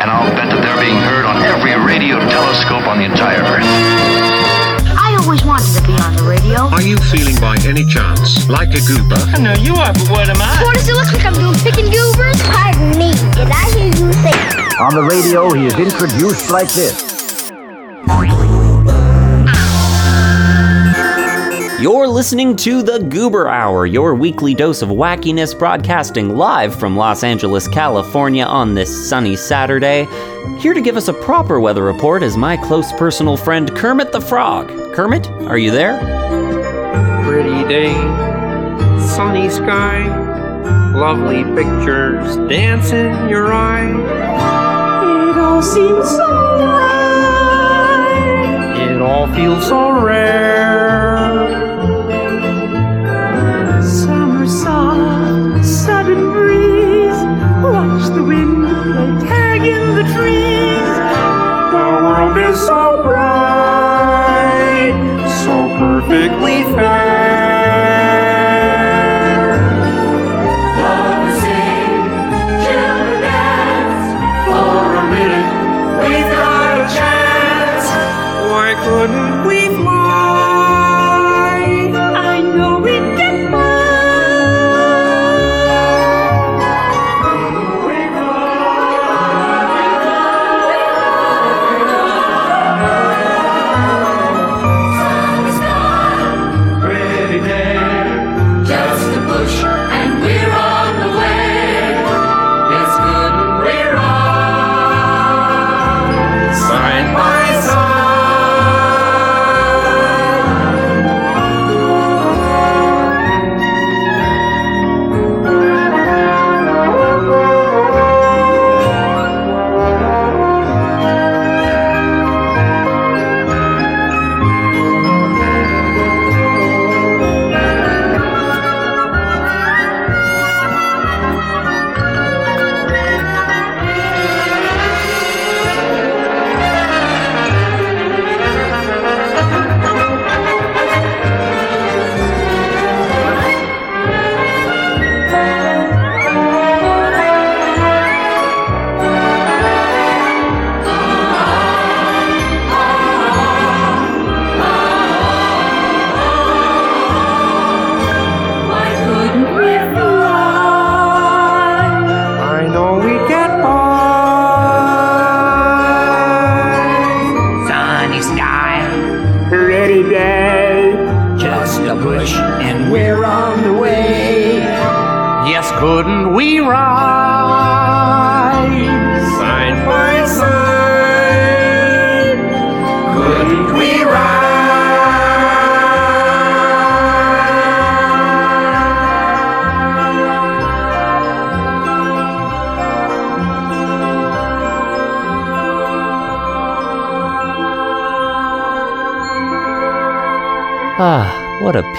and I'll bet that they're being heard on every radio telescope on the entire Earth. I always wanted to be on the radio. Are you feeling by any chance like a goober? I know you are, but what am I? What does it look like I'm doing? Picking goobers? Pardon me, did I hear you say? On the radio, he is introduced like this. You're listening to the Goober Hour, your weekly dose of wackiness broadcasting live from Los Angeles, California on this sunny Saturday. Here to give us a proper weather report is my close personal friend Kermit the Frog. Kermit, are you there? Pretty day, sunny sky, lovely pictures dance in your eye. It all seems so right. It all feels so rare. The wind play tag in the trees. The world is so bright, so perfectly fair.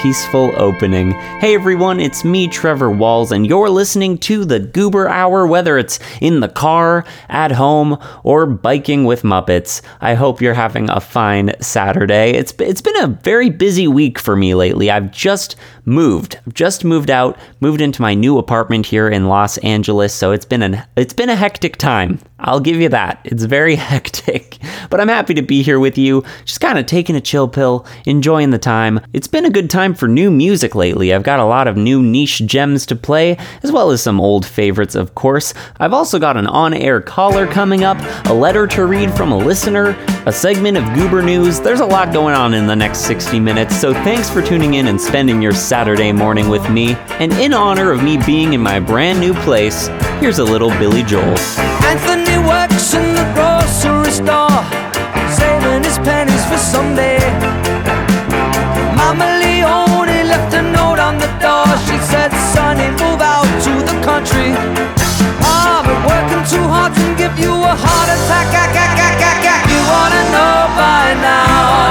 Peaceful opening. Hey everyone, it's me, Trevor Walls, and you're listening to the Goober Hour, whether it's in the car, at home, or biking with Muppets. I hope you're having a fine Saturday. It's, it's been a very busy week for me lately. I've just moved. I've just moved out, moved into my new apartment here in Los Angeles, so it's been an it's been a hectic time. I'll give you that. It's very hectic. But I'm happy to be here with you, just kind of taking a chill pill, enjoying the time. It's been a good time for new music lately. I've got a lot of new niche gems to play, as well as some old favorites, of course. I've also got an on air caller coming up, a letter to read from a listener, a segment of Goober News. There's a lot going on in the next 60 minutes, so thanks for tuning in and spending your Saturday morning with me. And in honor of me being in my brand new place, here's a little Billy Joel. Anthony works in the grocery store, saving his pennies for someday. Mama Leone left a note on the door. She said, Sonny, move out to the country. I've working too hard to give you a heart attack. Ack, ack, ack, ack, ack. You wanna know by now?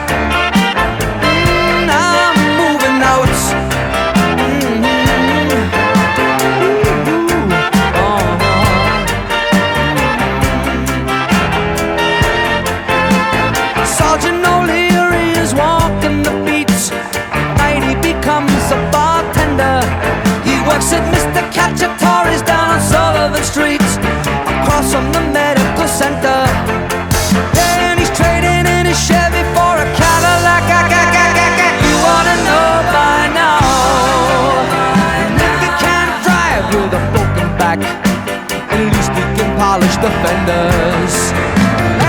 Defenders.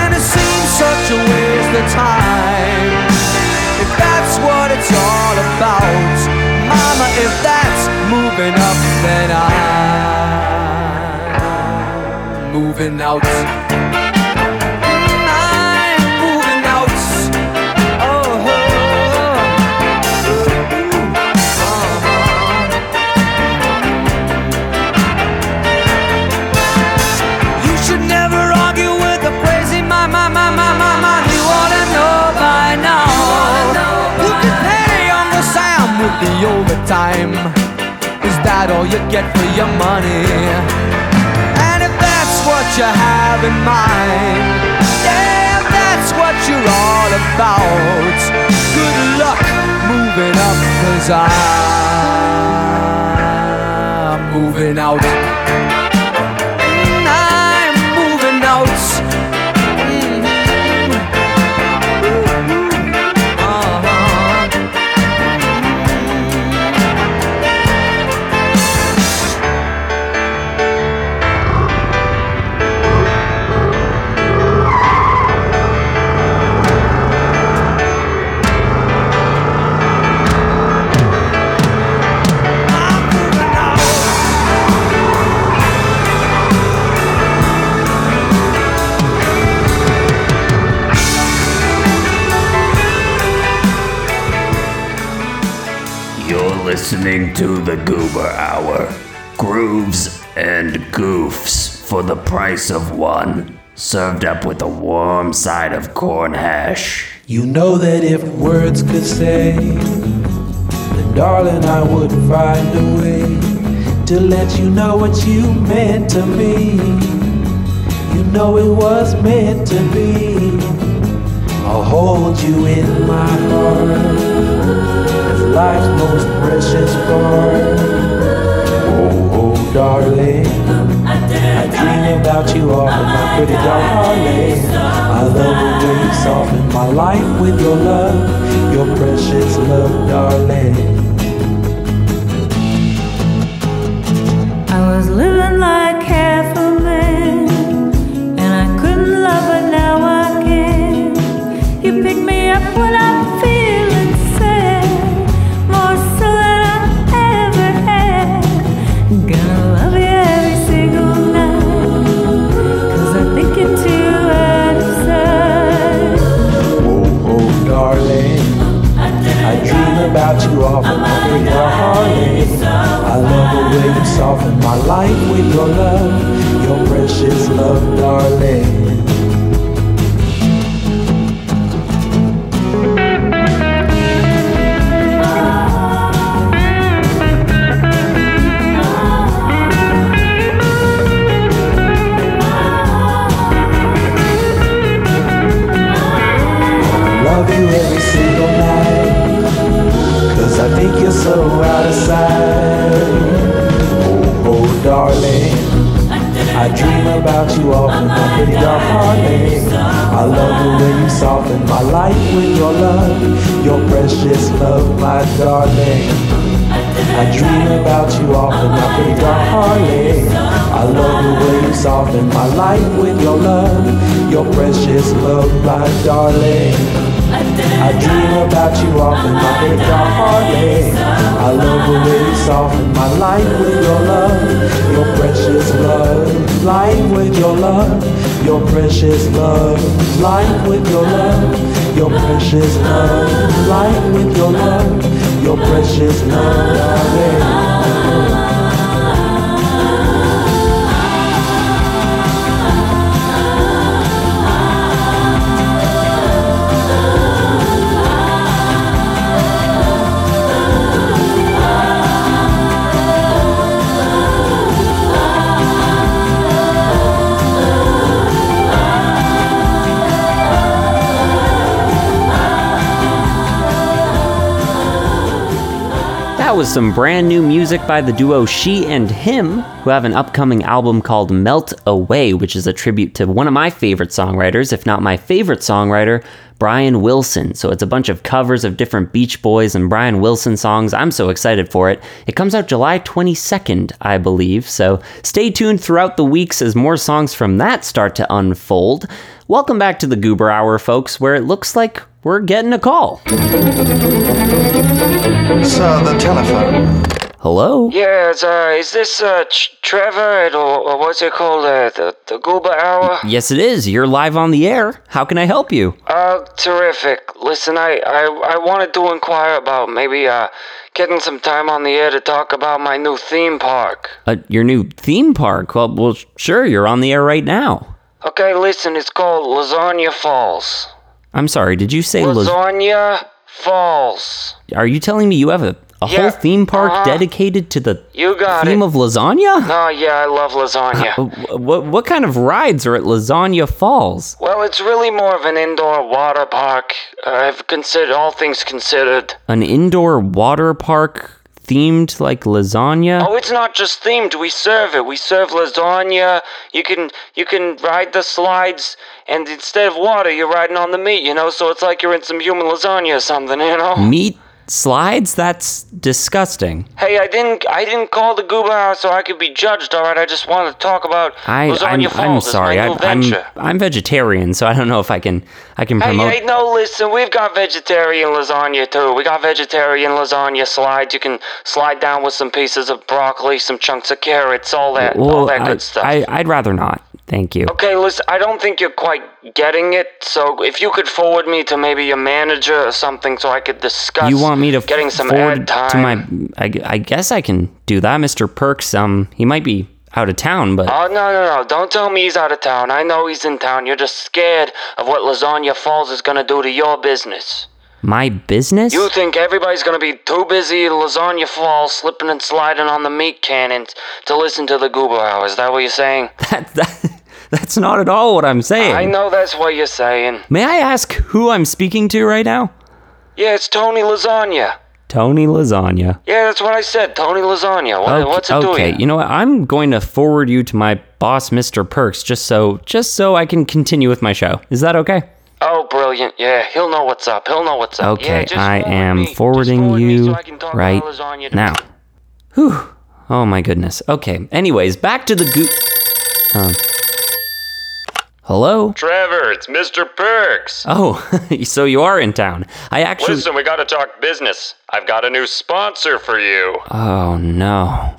And it seems such a waste of time. If that's what it's all about, Mama, if that's moving up, then I'm moving out. Overtime. Is that all you get for your money? And if that's what you have in mind, yeah, if that's what you're all about. Good luck moving up, cause I'm moving out. Listening to the Goober Hour. Grooves and goofs for the price of one. Served up with a warm side of corn hash. You know that if words could say, then darling, I would find a way to let you know what you meant to me. You know it was meant to be. I'll hold you in my heart life's most precious part. Oh, oh, darling. I dream about you often, my pretty darling. I love the way you soften my life with your love, your precious love, darling. I was living like half a man, and I couldn't love, but now I can. You pick me up when I'm soften my life with your love, your precious love, darling. Soften my life with your love, your precious love, my darling. I dream about you often, my pretty darling. I love the way you soften my life with your love, your precious love, life with your love, your precious love, life with your love, your precious love, life with your love, your precious love, darling. That was some brand new music by the duo She and Him, who have an upcoming album called Melt Away, which is a tribute to one of my favorite songwriters, if not my favorite songwriter, Brian Wilson. So it's a bunch of covers of different Beach Boys and Brian Wilson songs. I'm so excited for it. It comes out July 22nd, I believe. So stay tuned throughout the weeks as more songs from that start to unfold. Welcome back to the Goober Hour, folks, where it looks like we're getting a call. Sir, the telephone. Hello? Yeah, it's, uh, is this, uh, Ch- Trevor, at- or, or what's it called, uh, the, the Goober Hour? Yes, it is. You're live on the air. How can I help you? Uh, terrific. Listen, I, I, I wanted to inquire about maybe, uh, getting some time on the air to talk about my new theme park. Uh, your new theme park? Well, well, sure. You're on the air right now. Okay, listen, it's called Lasagna Falls. I'm sorry. Did you say? Las- Lasagna Falls. Are you telling me you have a, a Yeah, whole theme park uh-huh. dedicated to the You got theme it. of lasagna? Oh, yeah, I love lasagna. Uh, what what kind of rides are at Lasagna Falls? Well, it's really more of an indoor water park. I've considered all things considered. An indoor water park themed like lasagna? Oh, it's not just themed. We serve it. We serve lasagna. You can you can ride the slides, and instead of water, you're riding on the meat. You know, so it's like you're in some human lasagna or something. You know. Meat slides? That's disgusting. Hey, I didn't I didn't call the Goober House so I could be judged. All right, I just wanted to talk about I, lasagna I'm, falls. I'm sorry. I, new I'm. I'm vegetarian, so I don't know if I can I can Hey, promote. hey, no, listen, we've got vegetarian lasagna too. We got vegetarian lasagna slides. You can slide down with some pieces of broccoli, some chunks of carrots, all that, all that I, good stuff. I, I'd rather not. Thank you. Okay, listen, I don't think you're quite getting it, so if you could forward me to maybe a manager or something so I could discuss You want me to getting some forward ad time. to my? I, I guess I can do that, Mr. Perks. Um, he might be out of town, but Oh, no, no, no. Don't tell me he's out of town. I know he's in town. You're just scared of what Lasagna Falls is gonna do to your business. my business. You think everybody's gonna be too busy at Lasagna Falls slipping and sliding on the meat cannons to listen to the Goober Hour. Is that what you're saying? that, that that's not at all what I'm saying. I know that's what you're saying. May I ask who I'm speaking to right now? Yeah, it's Tony Lasagna. Tony Lasagna. Yeah, that's what I said. Tony Lasagna. What, Okay, what's it doing? okay, you know what? I'm going to forward you to my boss, Mr. Perks, just so just so I can continue with my show. Is that okay? Oh, brilliant. Yeah, he'll know what's up. He'll know what's up. Okay, yeah, I am me. Forwarding forward you so I can talk right now. Whew. Oh my goodness. Okay. Anyways, back to the goo. Um. Hello. Trevor, it's Mr. Perks. Oh, so you are in town. I actually. Listen, we gotta talk business. I've got a new sponsor for you. Oh no.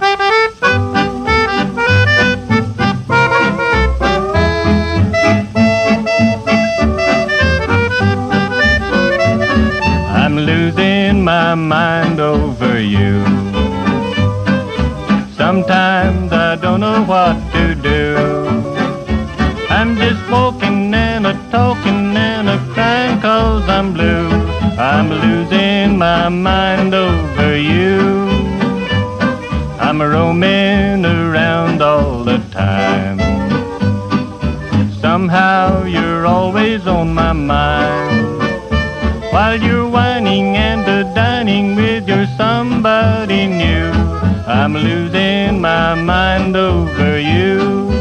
I'm losing my mind over you. Sometimes I don't know what to do. I'm losing my mind over you. I'm roaming around all the time. Somehow you're always on my mind. While you're whining and dining with your somebody new, I'm losing my mind over you.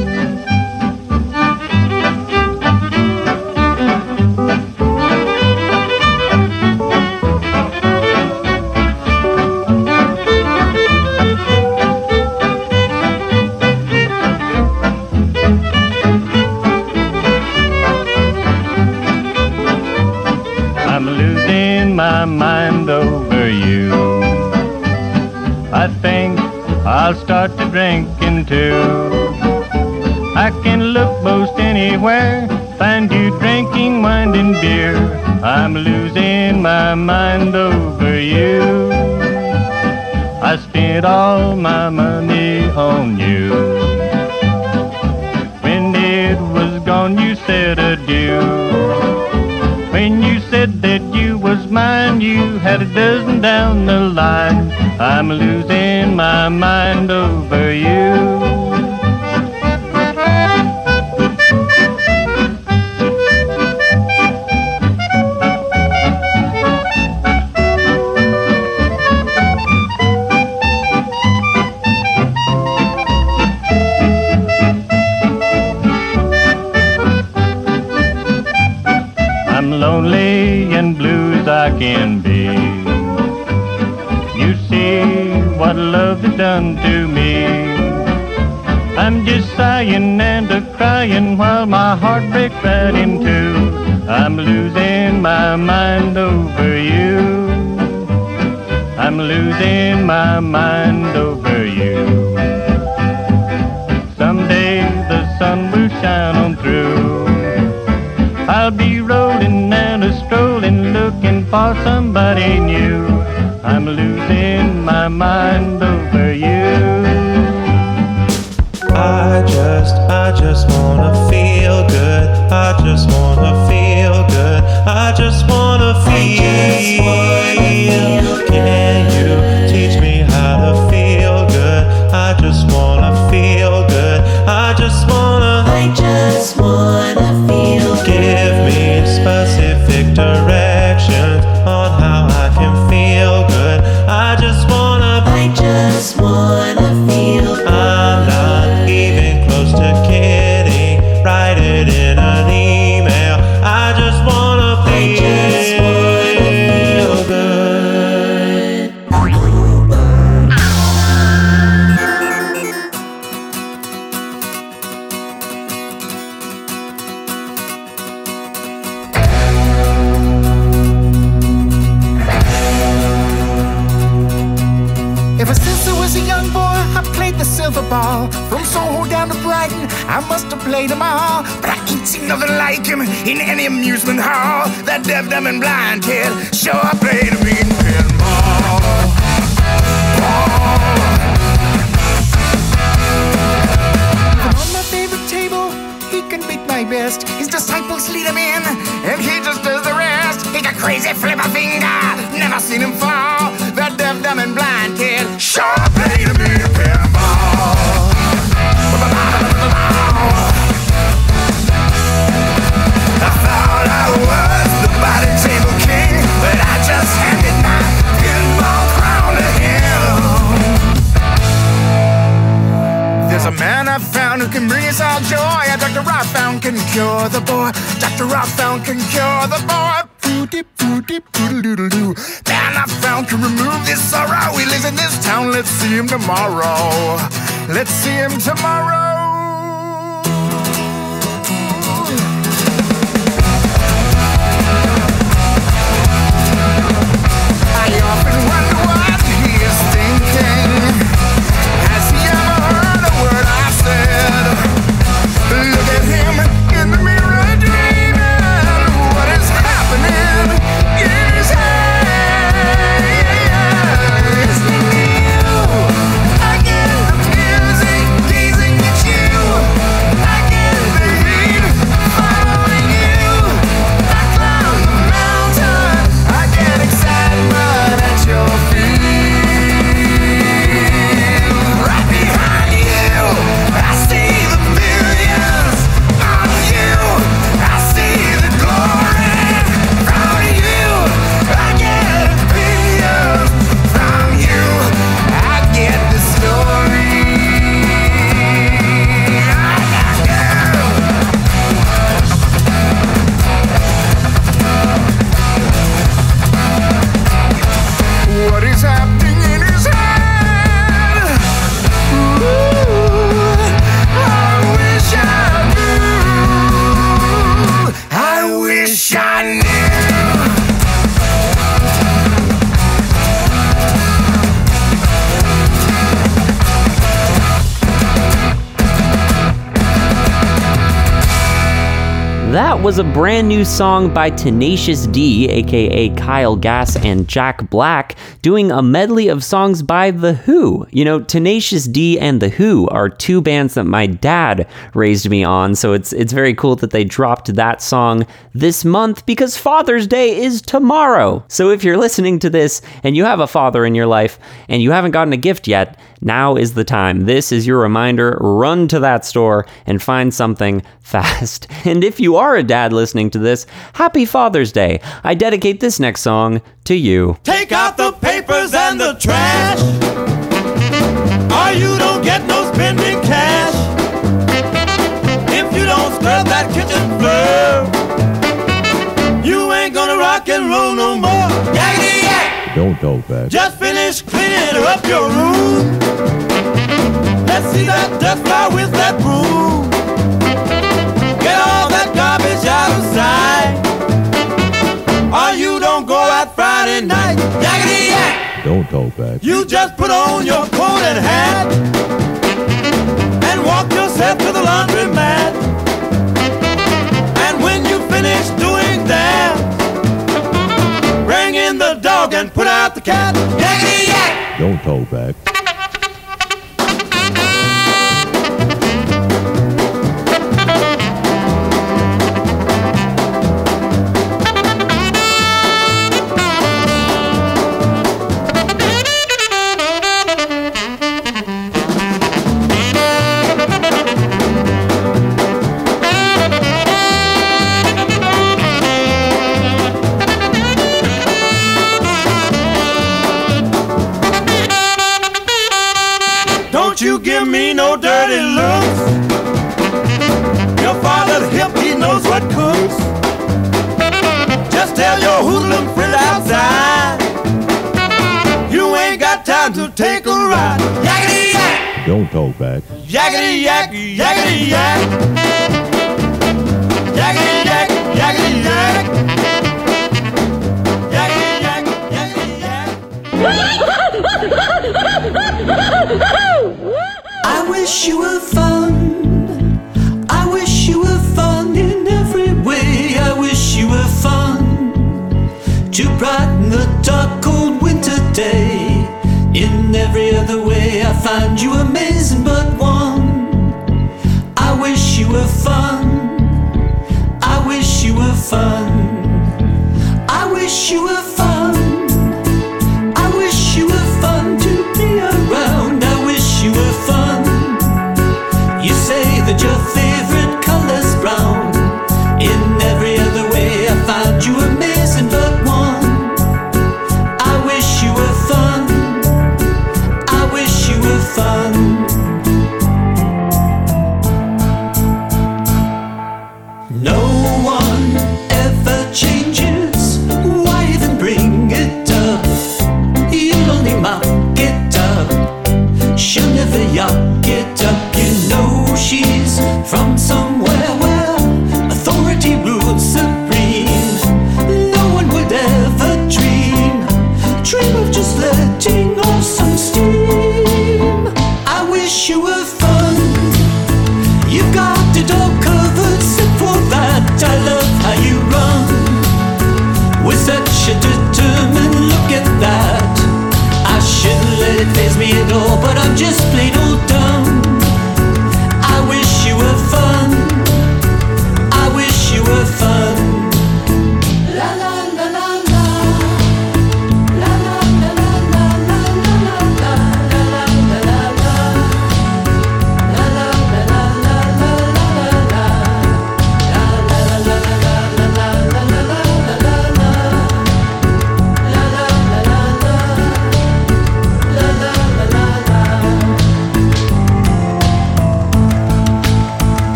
My mind over you. I spent all my money on you. When it was gone, you said adieu. When you said that you was mine, you had a dozen down the line. I'm losing my mind over you. Sighing and a crying while my heart breaks right in two. I'm losing my mind over you. I'm losing my mind over you. Someday the sun will shine on through. I'll be rolling and a strolling looking for somebody new. I'm losing my mind over I just, I just wanna feel good. I just wanna feel good. I just wanna feel. Can in any amusement hall. That deaf, dumb, and blind kid sure played a mean pinball. On my favorite table, he can beat my best. His disciples lead him in, and he just does the rest. He got crazy flipper finger, never seen him fall. That deaf, dumb, and blind kid sure can bring us all joy. I found can cure the boy. Doctor I found can cure the boy. Man I found can remove this sorrow. He lives in this town. Let's see him tomorrow. Let's see him tomorrow. That was a brand new song by Tenacious D, aka Kyle Gass and Jack Black, doing a medley of songs by The Who. You know, Tenacious D and The Who are two bands that my dad raised me on, so it's it's very cool that they dropped that song this month because Father's Day is tomorrow. So if you're listening to this and you have a father in your life and you haven't gotten a gift yet, now is the time. This is your reminder. Run to that store and find something fast. And if you are a dad listening to this, happy Father's Day. I dedicate this next song to you. Take out the papers and the trash. Or you don't get no spending cash. If you don't scrub that kitchen floor, you ain't gonna rock and roll no more dope, man. Just finish cleaning up your room. Let's see that dust fly with that broom. Get all that garbage out of sight. Or you don't go out Friday night. Yakety yak. Don't talk back. You just put on your coat and hat and walk yourself to the laundromat. dog and put out the cat. Yak! Don't hold back. cold bag. Yakety yak, yakety yak. Yakety yak, yakety yak. I wish you were far. young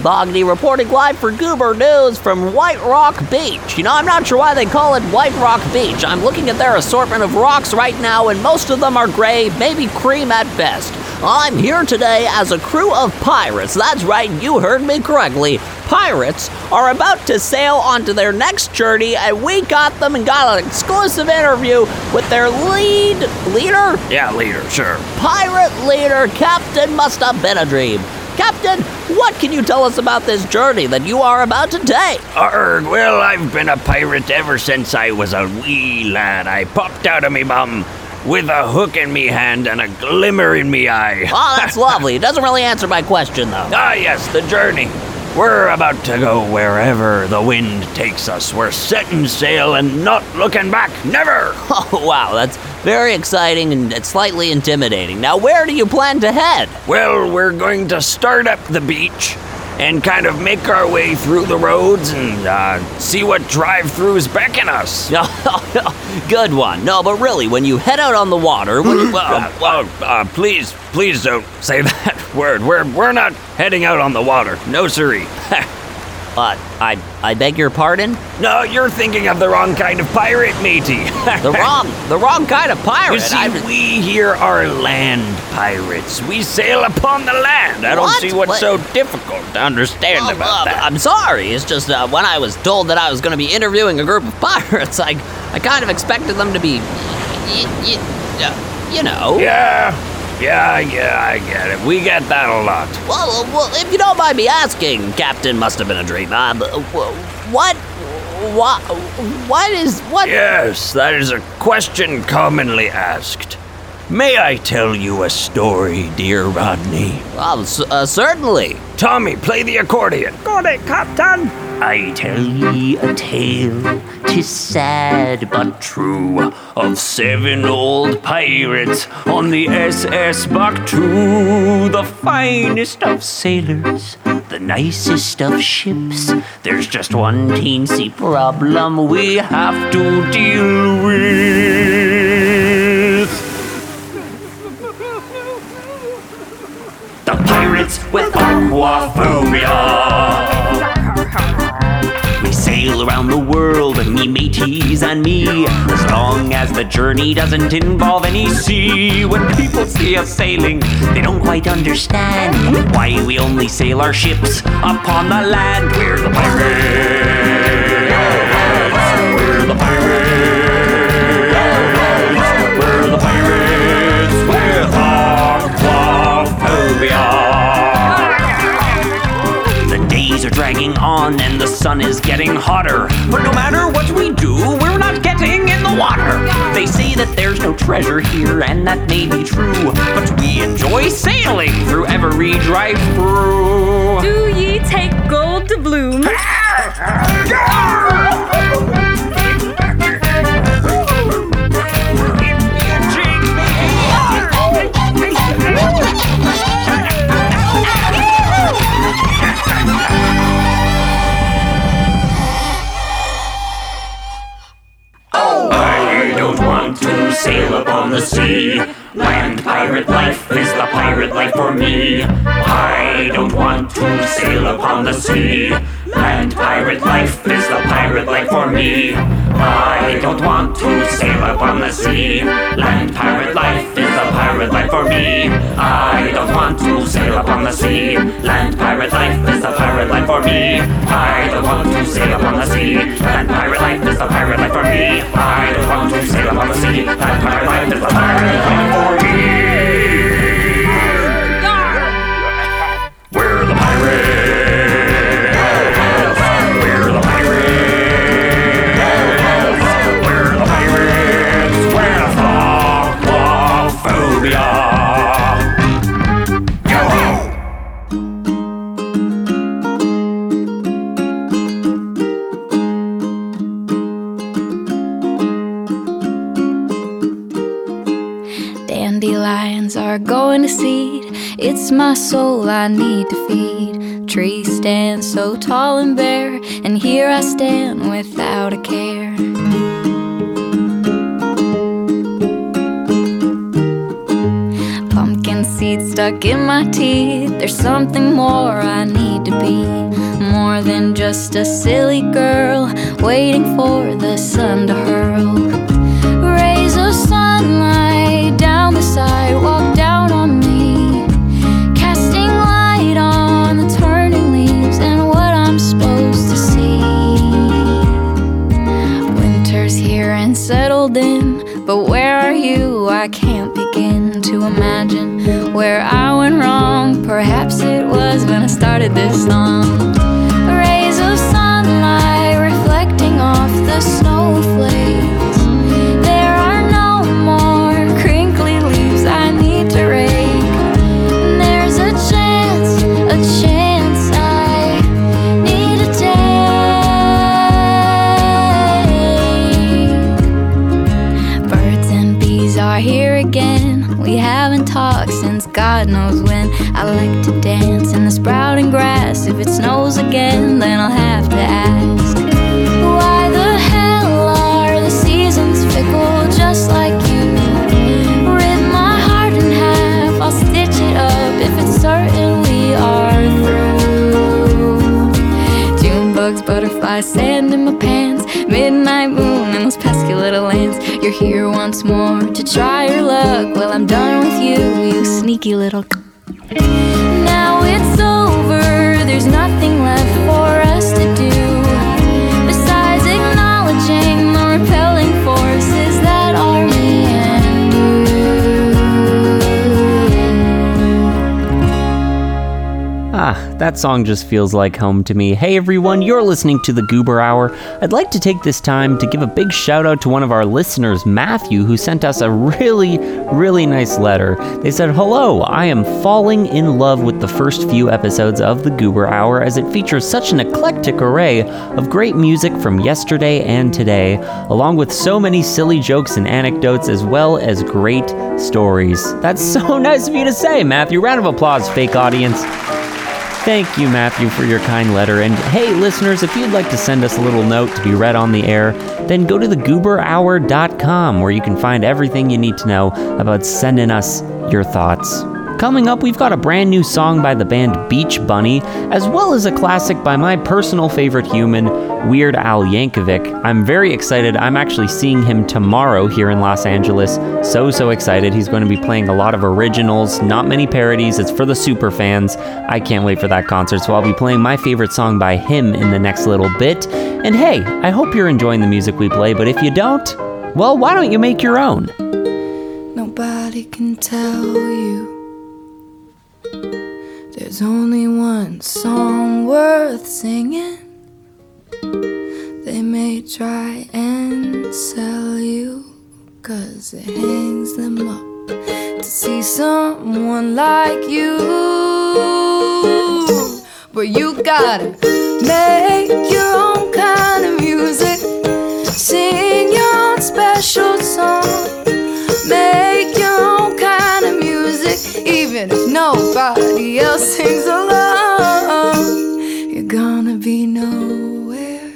Bogny reporting live for Goober News from White Rock Beach. You know, I'm not sure why they call it White Rock Beach. I'm looking at their assortment of rocks right now, and most of them are gray, maybe cream at best. I'm here today as a crew of pirates. That's right, you heard me correctly. Pirates are about to sail onto their next journey, and we got them and got an exclusive interview with their lead leader, Yeah, leader, sure. pirate leader, Captain Must Have Been a Dream. Captain, what can you tell us about this journey that you are about to take? Arg, well, I've been a pirate ever since I was a wee lad. I popped out of me bum with a hook in me hand and a glimmer in me eye. Oh, that's lovely. It doesn't really answer my question, though. Ah, yes, the journey. We're about to go wherever the wind takes us. We're setting sail and not looking back. Never! Oh, wow, that's very exciting and it's slightly intimidating. Now, where do you plan to head? Well, we're going to start up the beach and kind of make our way through the roads and uh, see what drive-throughs beckon us. Good one. No, but really, when you head out on the water, Uh, well, uh, please, please don't say that word. We're we're not heading out on the water. No, siree. uh, I I beg your pardon? No, you're thinking of the wrong kind of pirate, matey. the wrong, the wrong kind of pirate. You see, I'm- we here are land pirates. We sail upon the land. I don't see what's What? so difficult to understand Oh, about uh, that. I'm sorry. It's just uh, when I was told that I was going to be interviewing a group of pirates, I I kind of expected them to be, y- y- uh, you know. Yeah, yeah, yeah, I get it. We get that a lot. Well, well, if you don't mind me asking, Captain must have been a dream. Uh, uh, what, what, what is what? Yes, that is a question commonly asked. May I tell you a story, dear Rodney? Well, c- uh, certainly. Tommy, play the accordion. Got it, Captain. I tell ye a tale, tis sad but true, of seven old pirates on the SS Baku, the finest of sailors, the nicest of ships. There's just one teensy problem we have to deal with. Aquaphobia. We sail around the world, and me mateys and me, as long as the journey doesn't involve any sea. When people see us sailing, they don't quite understand why we only sail our ships upon the land. We're the pirates. Dragging on and the sun is getting hotter. But no matter what we do, we're not getting in the water. They say that there's no treasure here, and that may be true. But we enjoy sailing through every drive through. Do ye take gold to bloom? to sail upon the sea. Land pirate life is the pirate life for me. I don't want to sail upon the sea. Land pirate life is the pirate life for me. I don't want to sail upon the sea. Land pirate life is the pirate life for me. I don't want to sail upon the sea. Land pirate life is the pirate life for me. I don't want to sail upon the sea. Land pirate life is the pirate life for me. My soul I need to feed. Trees stand so tall and bare, and here I stand without a care. Pumpkin seeds stuck in my teeth. There's something more I need to be. More than just a silly girl waiting for the sun to hurl. Where I went wrong. Perhaps it was when I started this song. Dance in the sprouting grass. If it snows again, then I'll have to ask. Why the hell are the seasons fickle just like you? Rip my heart in half, I'll stitch it up if it's certain we are through. June bugs, butterflies, sand in my pants, midnight moon, and those pesky little ants. You're here once more to try your luck. Well, I'm done with you, you sneaky little. Now it's over, there's nothing left that song just feels like home to me. Hey everyone, you're listening to the Goober Hour. I'd like to take this time to give a big shout out to one of our listeners, Matthew, who sent us a really, really nice letter. They said, Hello, I am falling in love with the first few episodes of the Goober Hour as it features such an eclectic array of great music from yesterday and today, along with so many silly jokes and anecdotes, as well as great stories. That's so nice of you to say, Matthew. Round of applause, fake audience. Thank you, Matthew, for your kind letter. And hey, listeners, if you'd like to send us a little note to be read on the air, then go to thegooberhour.com where you can find everything you need to know about sending us your thoughts. Coming up, we've got a brand new song by the band Beach Bunny, as well as a classic by my personal favorite human, Weird Al Yankovic. I'm very excited. I'm actually seeing him tomorrow here in Los Angeles. So, so excited. He's going to be playing a lot of originals, not many parodies. It's for the super fans. I can't wait for that concert. So, I'll be playing my favorite song by him in the next little bit. And hey, I hope you're enjoying the music we play, but if you don't, well, why don't you make your own? Nobody can tell you there's only one song worth singing. They may try and sell you, cause it hangs them up to see someone like you. But you gotta make your own kind of music, sing your own special song, make if nobody else sings along. You're gonna be nowhere,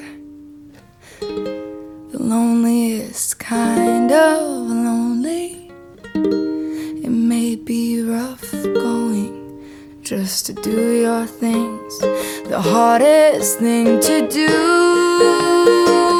the loneliest kind of lonely. It may be rough going just to do your things, the hardest thing to do.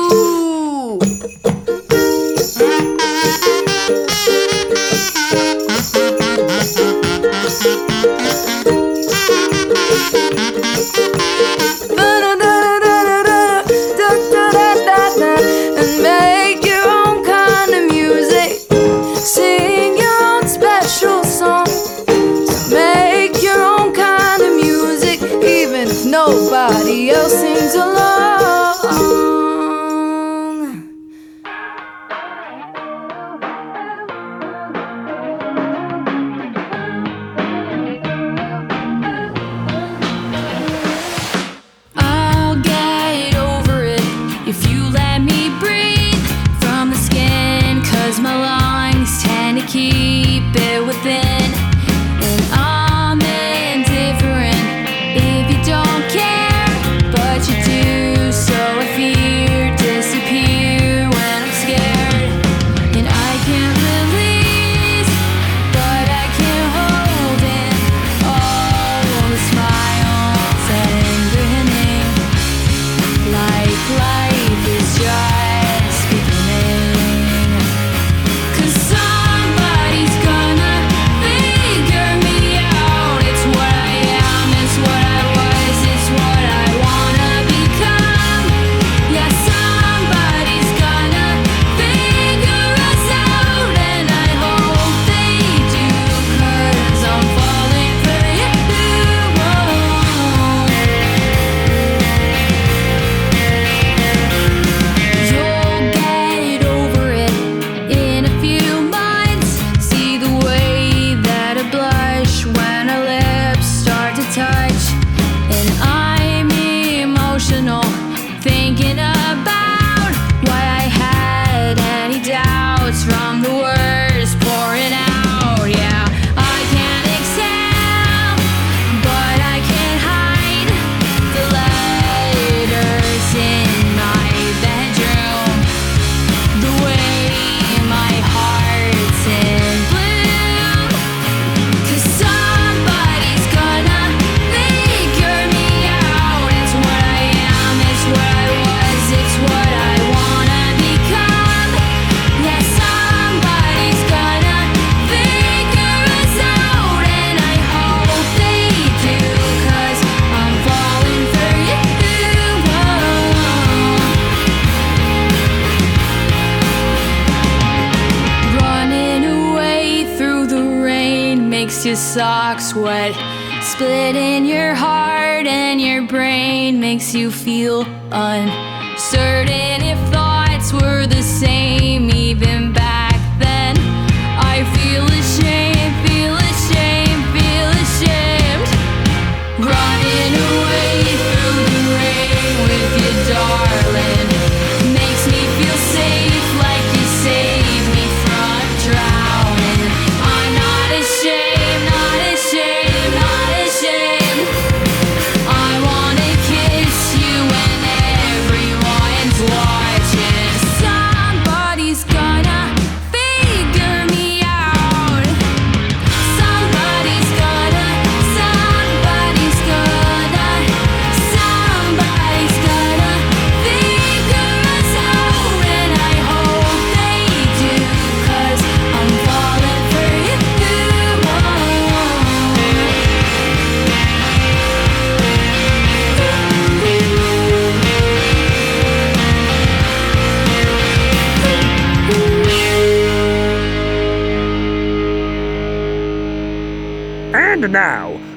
His socks wet. Split in your heart, and your brain makes you feel uncertain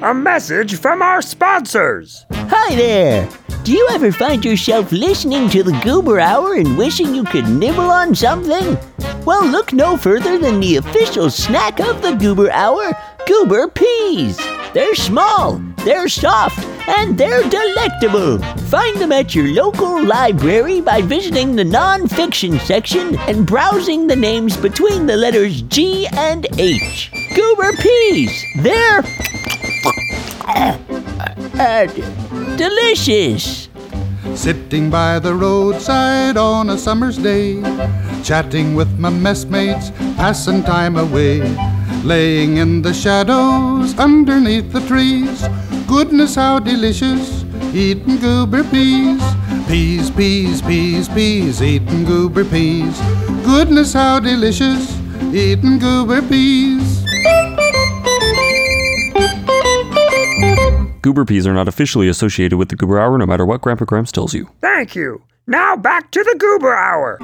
a message from our sponsors. Hi there! Do you ever find yourself listening to the Goober Hour and wishing you could nibble on something? Well, look no further than the official snack of the Goober Hour Goober Peas. They're small, they're soft, and they're delectable. Find them at your local library by visiting the non-fiction section and browsing the names between the letters G and H. Goober Peas. They're delicious. Sitting by the roadside on a summer's day, chatting with my messmates, passing time away, laying in the shadows underneath the trees. Goodness, how delicious, eating goober peas. Peas, peas, peas, peas, eating goober peas. Goodness, how delicious, eating goober peas. Goober peas are not officially associated with the Goober Hour, no matter what Grandpa Gramps tells you. Thank you. Now back to the Goober Hour.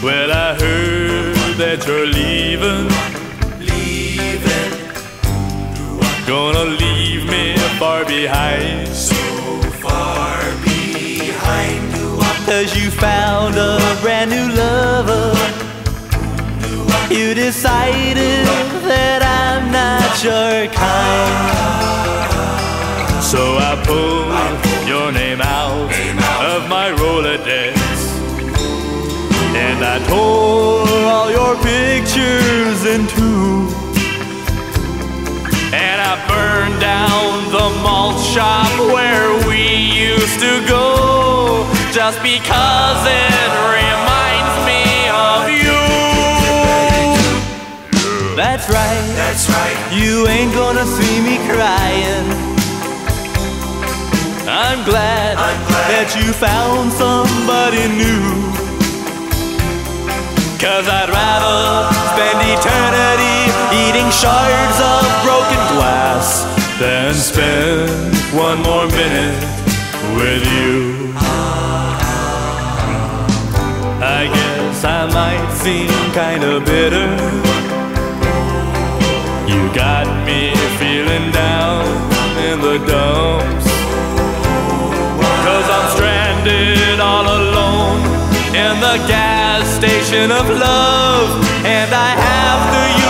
Well, I heard behind. So far behind. Cause you found a brand new lover. You decided that I'm not your kind. So I pulled your name out of my Rolodex. And I tore all your pictures in two. And I burned down the shop where we used to go. Just because it reminds me of you. That's right. That's right. You ain't gonna see me crying. I'm glad, that you found somebody new. Cause I'd rather spend eternity eating shards of broken glass than spend one more minute with you. I guess I might seem kinda bitter. You got me feeling down in the dumps. Cause I'm stranded all alone in the gas station of love. And I have to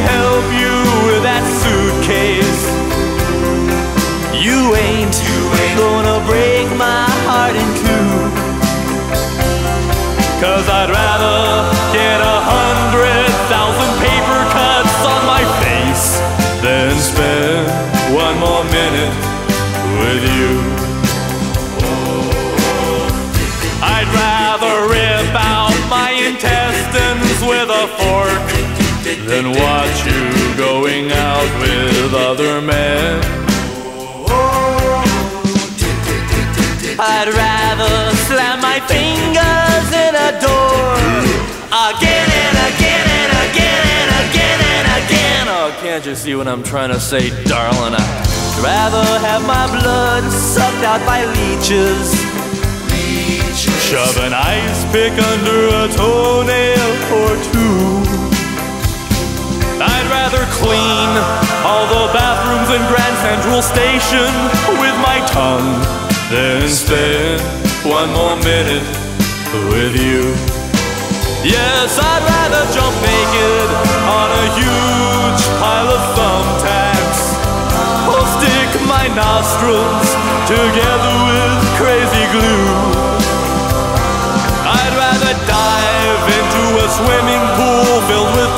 help you with that suitcase. You ain't, gonna break my heart in two. Cause I'd rather get a hundred And watch you going out with other men. I'd rather slam my fingers in a door again and again and again and again and again. Oh, can't you see what I'm trying to say, darling? I'd rather have my blood sucked out by leeches. Shove an ice pick under a toenail or two. Rather clean all the bathrooms in Grand Central Station with my tongue than spend one more minute with you. Yes, I'd rather jump naked on a huge pile of thumbtacks or stick my nostrils together with crazy glue. I'd rather dive into a swimming pool filled with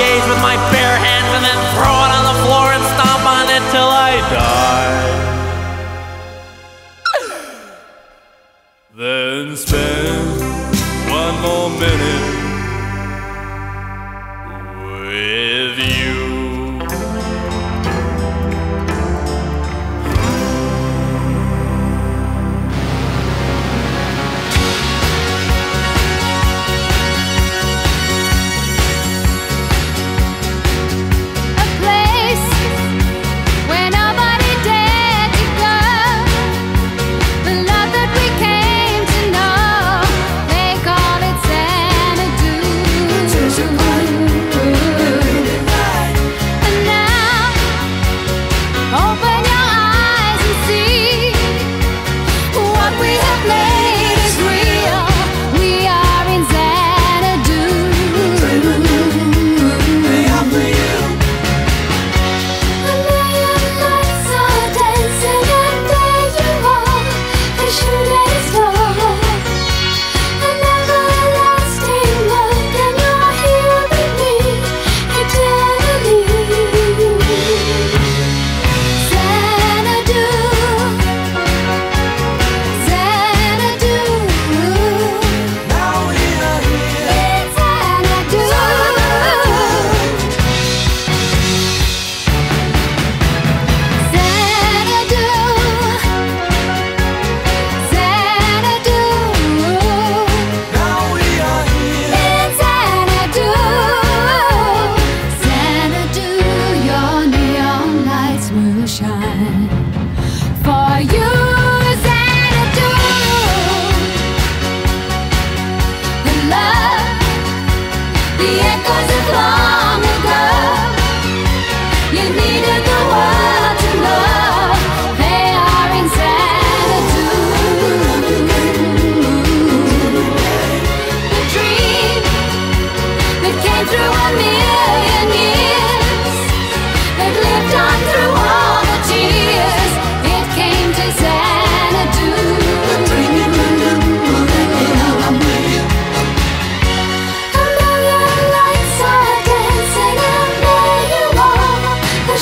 cage with my bare hands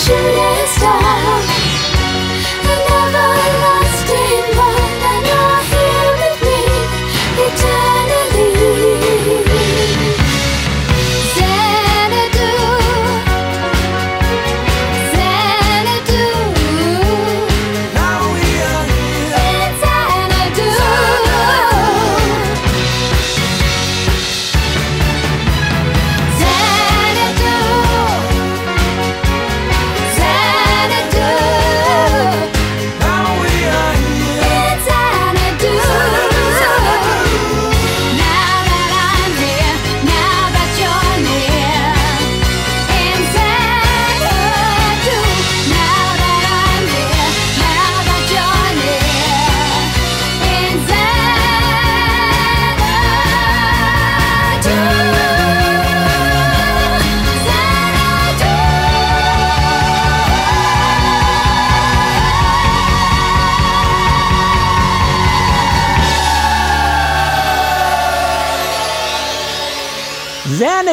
shooting star.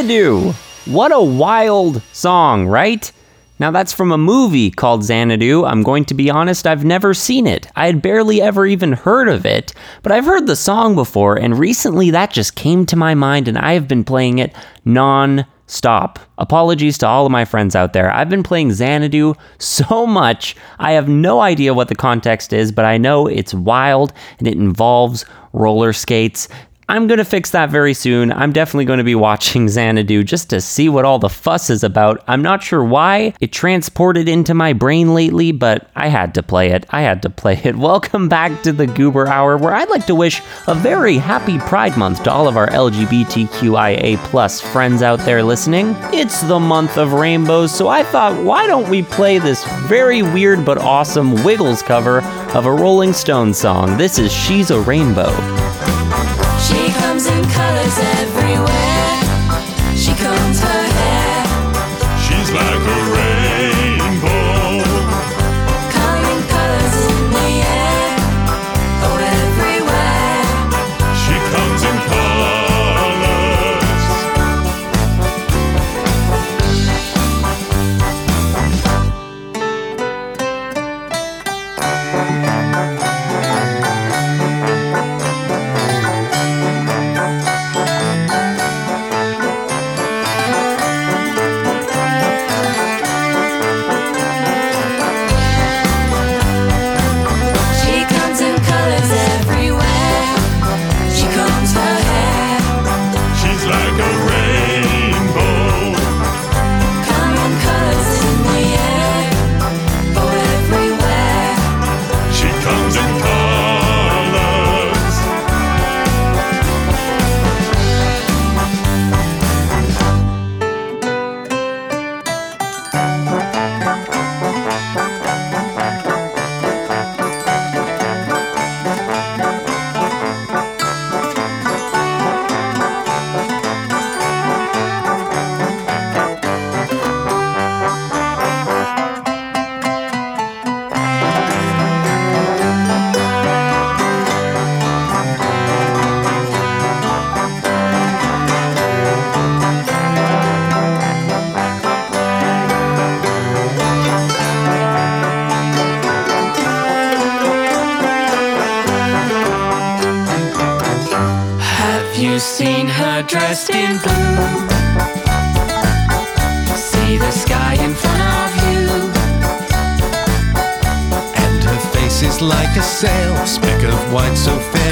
Xanadu! What a wild song, right? Now, that's from a movie called Xanadu. I'm going to be honest, I've never seen it. I had barely ever even heard of it, but I've heard the song before, and recently that just came to my mind, and I have been playing it non stop. Apologies to all of my friends out there. I've been playing Xanadu so much, I have no idea what the context is, but I know it's wild and it involves roller skates. I'm going to fix that very soon. I'm definitely going to be watching Xanadu just to see what all the fuss is about. I'm not sure why it transported into my brain lately, but I had to play it. I had to play it. Welcome back to the Goober Hour, where I'd like to wish a very happy Pride Month to all of our LGBTQIA plus friends out there listening. It's the month of rainbows, so I thought, why don't we play this very weird but awesome Wiggles cover of a Rolling Stones song? This is She's a Rainbow. Comes in colors everywhere. So fair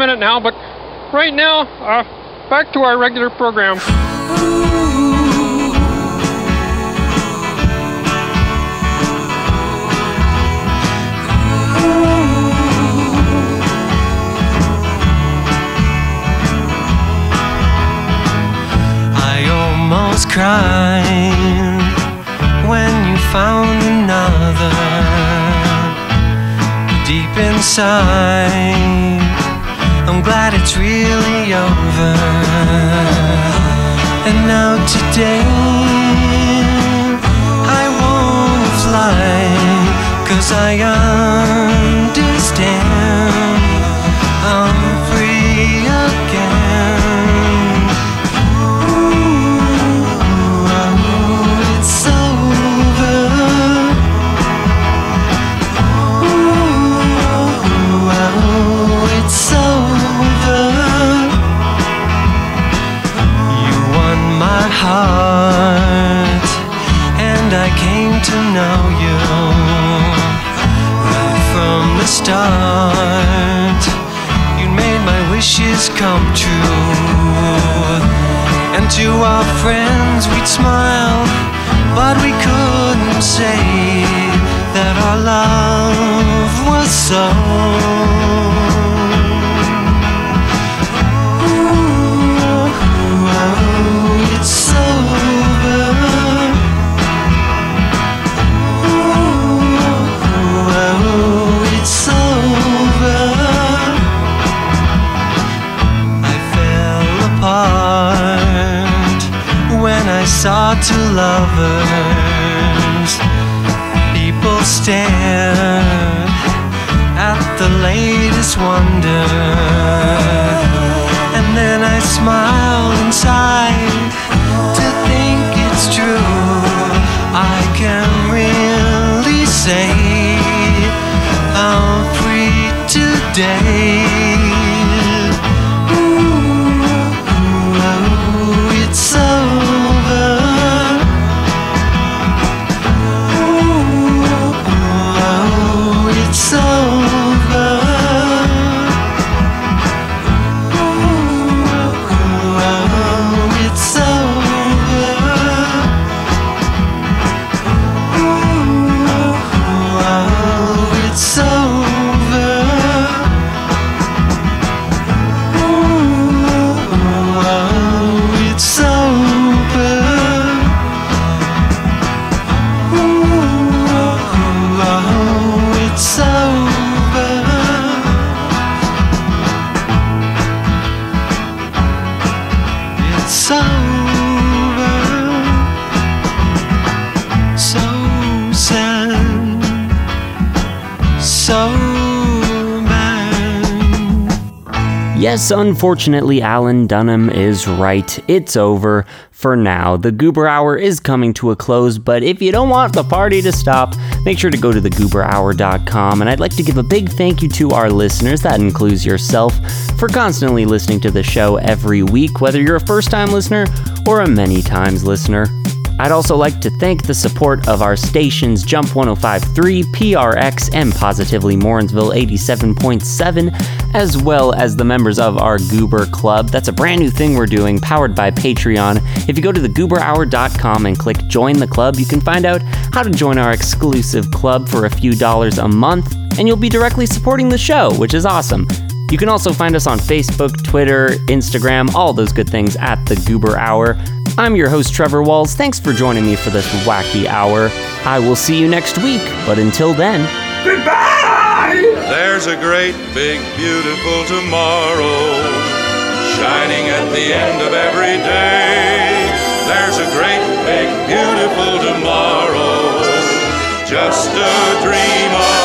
minute now, but right now, uh, back to our regular program. I almost cried when you found another deep inside it's really over. And now today, I wanna fly, cause I understand our friends we'd smile, but we couldn't say that our love was so. Lovers. People stared at the latest wonder. And then I smiled inside to think it's true. I can really say I'm free today. Yes, unfortunately, Alan Dunham is right. It's over for now. The Goober Hour is coming to a close, but if you don't want the party to stop, make sure to go to thegooberhour.com. And I'd like to give a big thank you to our listeners, that includes yourself, for constantly listening to the show every week, whether you're a first time listener or a many times listener. I'd also like to thank the support of our stations Jump 1053, PRX, and Positively Morrinsville 87.7, as well as the members of our Goober Club. That's a brand new thing we're doing, powered by Patreon. If you go to thegooberhour.com and click Join the Club, you can find out how to join our exclusive club for a few dollars a month, and you'll be directly supporting the show, which is awesome. You can also find us on Facebook, Twitter, Instagram, all those good things at the Goober Hour. I'm your host, Trevor Walls. Thanks for joining me for this wacky hour. I will see you next week, but until then, goodbye! There's a great, big, beautiful tomorrow shining at the end of every day. There's a great, big, beautiful tomorrow, just a dream of